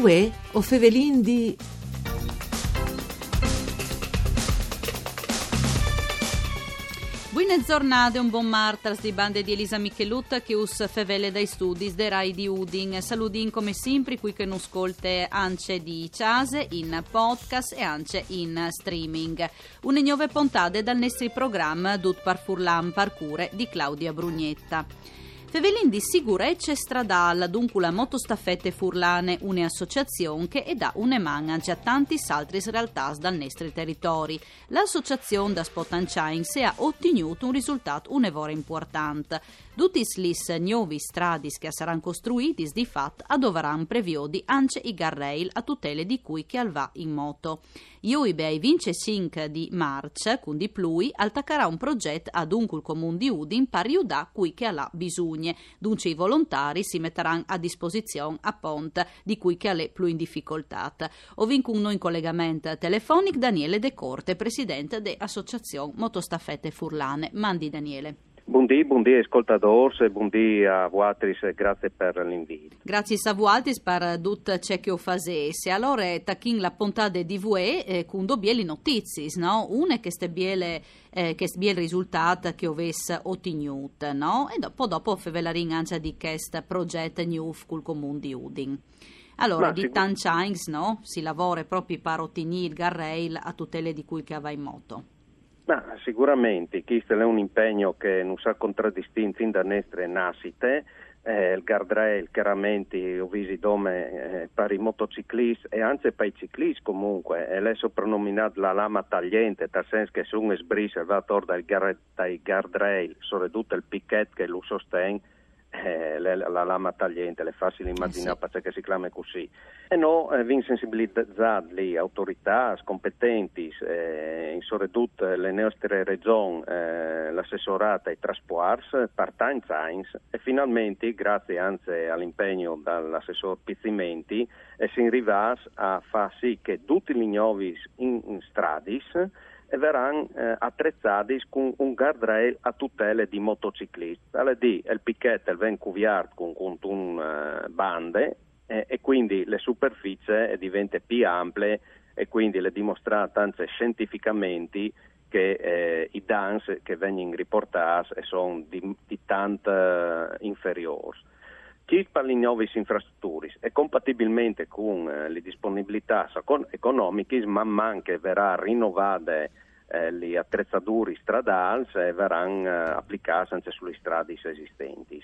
Uè, o fevelin di... Buone giornate, un buon martars di bande di Elisa Michelut che us fevele dai studi de Rai di Udin. Saludin come sempre qui che non ascolte ance di Ciase in podcast e ance in streaming. Une nuove puntate dal nostro programma Dut par Furlan Parcure di Claudia Brugnetta. Fevelin di sicurezza stradale, dunque la motostaffette furlane, un'associazione che è da une manage a tanti altri realtà dal nostro territorio. L'associazione da Spotanchain si ha ottenuto un risultato un'evore importante. Tutti gli nuovi stradi che saranno costruiti di fatto dovranno previodi anche i garrail a tutele di cui che al in moto. Io i bei vince 5 di marcia, quindi plui, attaccherà un progetto ad un comune di Udin pari da cui che ha bisogno. Dunque i volontari si metteranno a disposizione a Ponte, di cui che ha più in difficoltà. Ho vinto uno in collegamento telefonico Daniele De Corte, presidente dell'Associazione Motostaffette Furlane. Mandi Daniele. Buondì, buondì ascoltatori e buondì a e grazie per l'invito. Grazie a voi per tutto ciò che ho fatto. Allora, tachin la puntata di voi eh, con due bieli notizie, no? Una che è biele eh, che è il risultato che avesse ottenuto, no? E dopo, dopo ve la ringrazio di questo progetto new col comune di Udin. Allora, Ma di sicur- tanti no? Si lavora proprio per ottenere il garrail a tutele di cui che va in moto. Ma sicuramente, questo è un impegno che non sa contraddistinto da nostre nascite, eh, il guardrail chiaramente ho visto come eh, per i motociclisti e anche per i ciclisti comunque, e lei è soprannominato la lama tagliente, nel senso che se uno sbrisa va torno dai guardrail, soprattutto il picchetto che lo sostiene, eh, la lama tagliente, le facili immaginare eh sì. perché si chiama così. E no, eh, vi sensibilizzate le autorità competenti, eh, in soprattutto le nostre regioni, eh, l'assessorata ai trasporti, part-time science, e finalmente, grazie anche all'impegno dall'assessor Pizzimenti, eh, si arriva a far sì che tutti gli nuovi in, in stradis e verranno eh, attrezzati con un guardrail a tutele di motociclisti. Di il picchetto viene cuviato con, con un uh, bande eh, e quindi le superfici diventano più ampie e quindi le dimostrate anche scientificamente che eh, i danni che vengono riportati sono di, di tanto inferiori. Chi per le nuove infrastrutture e compatibilmente con eh, le disponibilità economiche, man mano che verrà rinnovata eh, le attrezzature stradali eh, verranno eh, applicate anche sulle strade esistenti.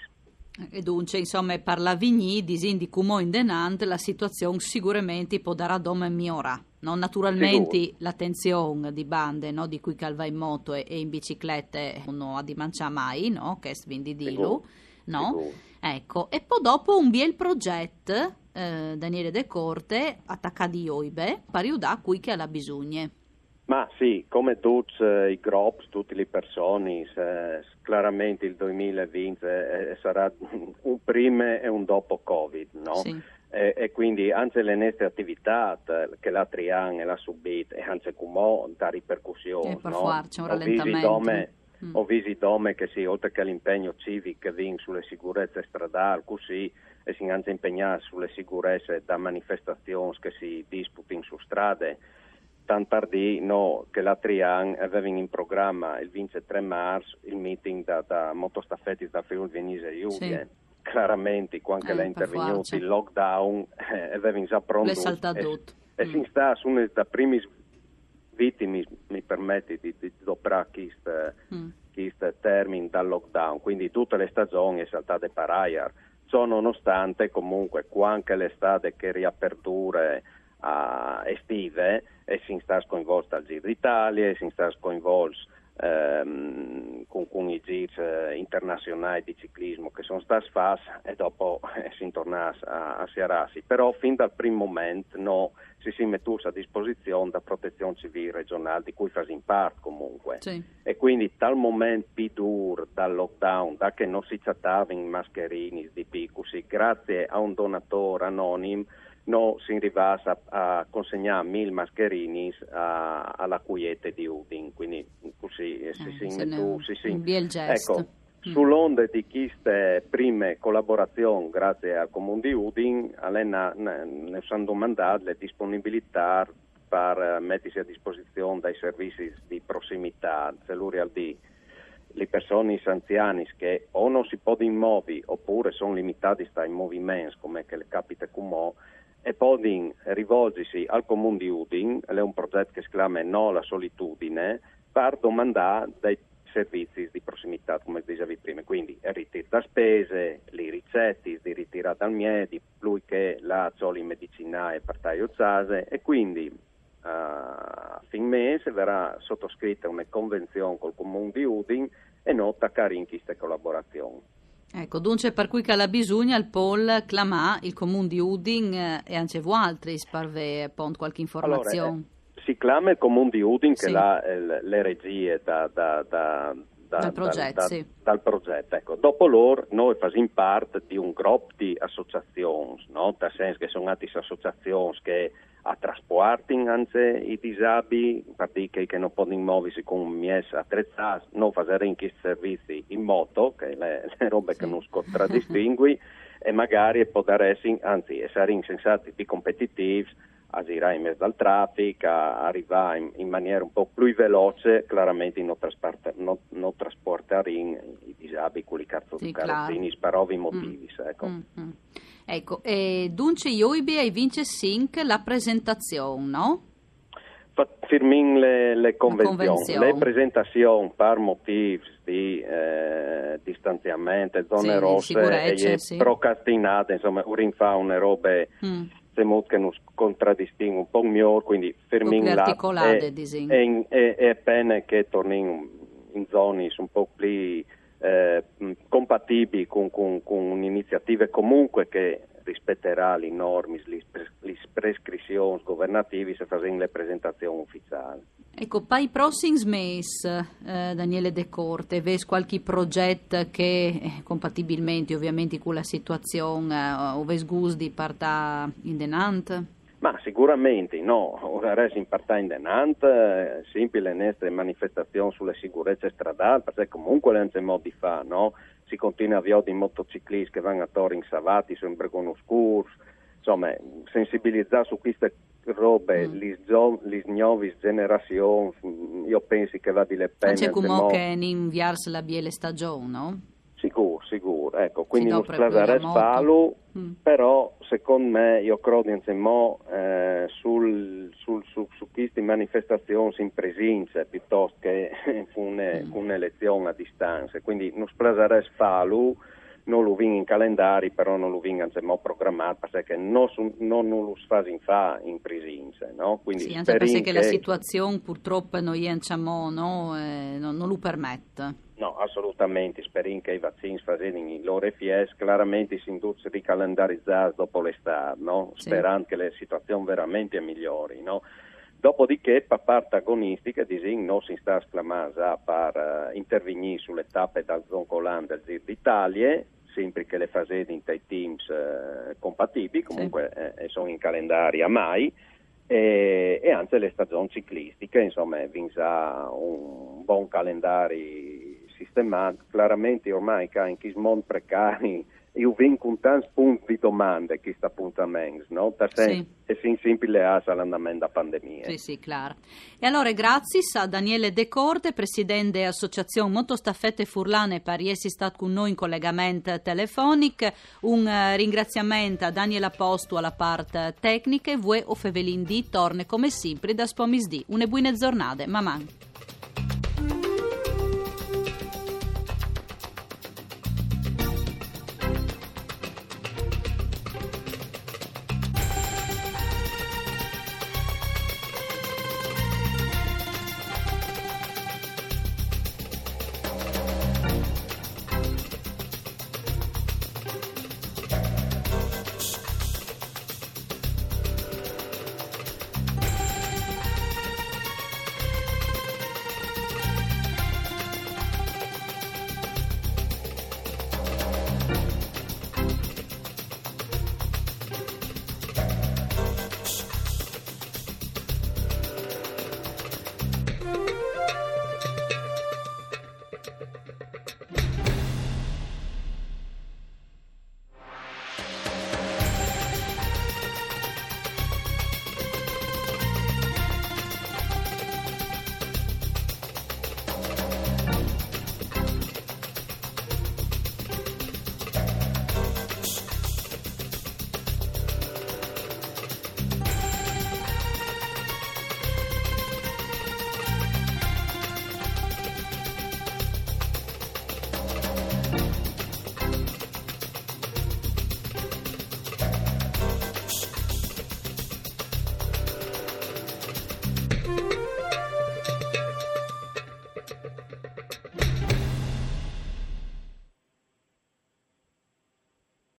E dunque, insomma, per la Vigny, disindi come in denant, la situazione sicuramente può dare a dome migliora. No? Naturalmente Sicuro. l'attenzione di bande no? di cui calva in moto e, e in biciclette non ha di mangiare mai, no? che è svindi dilu. No? Ecco, e poi dopo un biel progetto, eh, Daniele De Corte, attaccati Oibe, pari da cui che ha la bisogna. Ma sì, come tutti eh, i groups, tutte le persone, eh, chiaramente il 2020 eh, sarà un prima e un dopo Covid, no? Sì. E, e, quindi anche le nostre attività che la Trian e la Subit e anche come da ripercussione, eh, per no? farci un rallentamento. Mm. Ho visto che sì, oltre che all'impegno civico che sulle sicurezze stradali, così e si anche impegnati sulle sicurezze da manifestazioni che si disputano su strade tant'ardì no, che la Trian aveva in programma il 23 marzo il meeting da, da motostaffetti da Friuli Venise Giulia. Sì. Chiaramente, quando eh, è intervenuto il lockdown, eh, aveva già pronto. Le saltato. E, mm. si sta su una delle prime vittime, mi permette di, di doprare questo mm. termine dal lockdown, quindi tutte le stagioni sono state per aria. Ciò nonostante, comunque, anche l'estate che riaperture uh, estive e si sta coinvolta al Giro d'Italia, si sta coinvolto ehm, con, con, i giri eh, internazionali di ciclismo che sono stati fatti e dopo eh, si torna a, a Siarasi. Però fin dal primo momento no, si si mette a disposizione da protezione civile regionale di cui fa in parte comunque. Sì. E quindi dal momento più duro, dal lockdown, da che non si chattava in mascherini di Picusi, grazie a un donatore anonimo no, si arrivasse a, a consegnare mille mascherini alla cuiete di Udin, quindi così eh, si, si, tu, si, si, un bel gesto. Ecco, Mm. Sull'onde di queste prime collaborazioni grazie al Comune di Udin, Alena ne sono domandate le disponibilità per mettersi a disposizione dei servizi di prossimità, cellulari di le persone anziane che o non si possono muovere oppure sono limitati dai movimenti come che le capita come e possono rivolgersi al comune di Udin, è un progetto che si chiama No alla solitudine, per domandare dei servizi di prossimità, come dicevi prima, quindi il ritiro da spese, le ricette di ritirare dal miedi, lui che la zoli medicinale per tagliare e quindi uh, a fin mese verrà sottoscritta una convenzione col comune di Udin e nota in queste collaborazioni. Ecco, dunque per cui che la bisogna il Pol clamà il comune di Udin eh, e anche voi altri sparve pont qualche informazione. Allora, eh, si clama il comune di Udin sì. che ha eh, le regie da, da, da da, dal progetto. Sì. Dal progetto. Ecco, dopo loro noi facciamo parte di un gruppo di associazioni, no? nel senso che sono nate associazioni che a trasporting anche i disabili, perché che non possono muoversi con mies attrezzati, non fare in questi servizi in moto, che le, le robe sì. che non contraddistingui, e magari poter essere, anzi essere insensati più competitivi a girare in mezzo al traffico, a arrivare in, in, maniera un po' più veloce, chiaramente non, trasporta, non, non trasportare i disabili, quelli sì, carrozzini, per ovvi motivi. Mm. Ecco. Mm-hmm. Ecco, e dunque Ioibi e vince Sink la presentazione, no? Firmin le, le convenzioni, le presentazioni per motivi di eh, distanziamento, zone sì, rosse e sì. procrastinate, insomma, Urin fa una robe mm. che non contraddistingue un po' migliore, quindi Firmin la è, è, è, è bene che torni in, in zone un po' più eh, compatibili con, con, con iniziative comunque che rispetterà le norme, le, prescrizioni governative se facendo le presentazioni ufficiali. Ecco, per i prossimi mesi, eh, Daniele De Corte, vedi qualche progetto che, eh, compatibilmente ovviamente con la situazione, eh, o vedi gusti parta in denante? Ma sicuramente no, ora resta in indenante, eh, simile le nostre manifestazioni sulle sicurezze stradali, perché comunque le hanno modi fa, no? Si continua a avviare i motociclisti che vanno a Torre in Savati, su in Bregono Scurs, insomma, sensibilizzare su queste robe, mm. le nuove generazioni, io penso che va di le penne. C'è come che inviarsi la biele stagione, no? Ecco, quindi non splasare spalo, mm. però secondo me io credo insomma, eh, sul, sul, su, su queste manifestazioni in presenza piuttosto che mm. un'elezione a distanza. Quindi non splasare spalo non lo vinc in calendari, però non lo vinc insomma, programmato perché non, non, non lo fa in fa in presenza. No? Quindi sì, anche perché che... la situazione purtroppo noi diciamo, no, eh, non, non lo permette. No, assolutamente, speriamo che i vaccini facciano i loro FIES, chiaramente si induce di calendarizzare dopo l'estate, no? sì. sperando che le situazioni veramente migliori. No? Dopodiché, per parte agonistica, disin, non si sta esclamando per uh, intervenire sulle tappe dal Zoncolan del Giro d'Italia, sempre che le fasi in dei teams uh, compatibili, comunque sì. eh, sono in calendari a mai, e, e anche le stagioni ciclistiche, insomma, vinsa un buon calendario sistemato, chiaramente ormai che in questo mondo precario io vengo con tanti punti di domande che sta appuntamento, no? Sì. E sin simile all'andamento della pandemia. Sì, sì, chiaro. E allora grazie a Daniele De Corte, presidente dell'Associazione Motostaffette Furlane per essere stato con noi in collegamento telefonico. Un uh, ringraziamento a Daniela Postu alla parte tecnica e voi o Fevelin D torne come sempre da Spomisdi. Una buona giornata, mamma.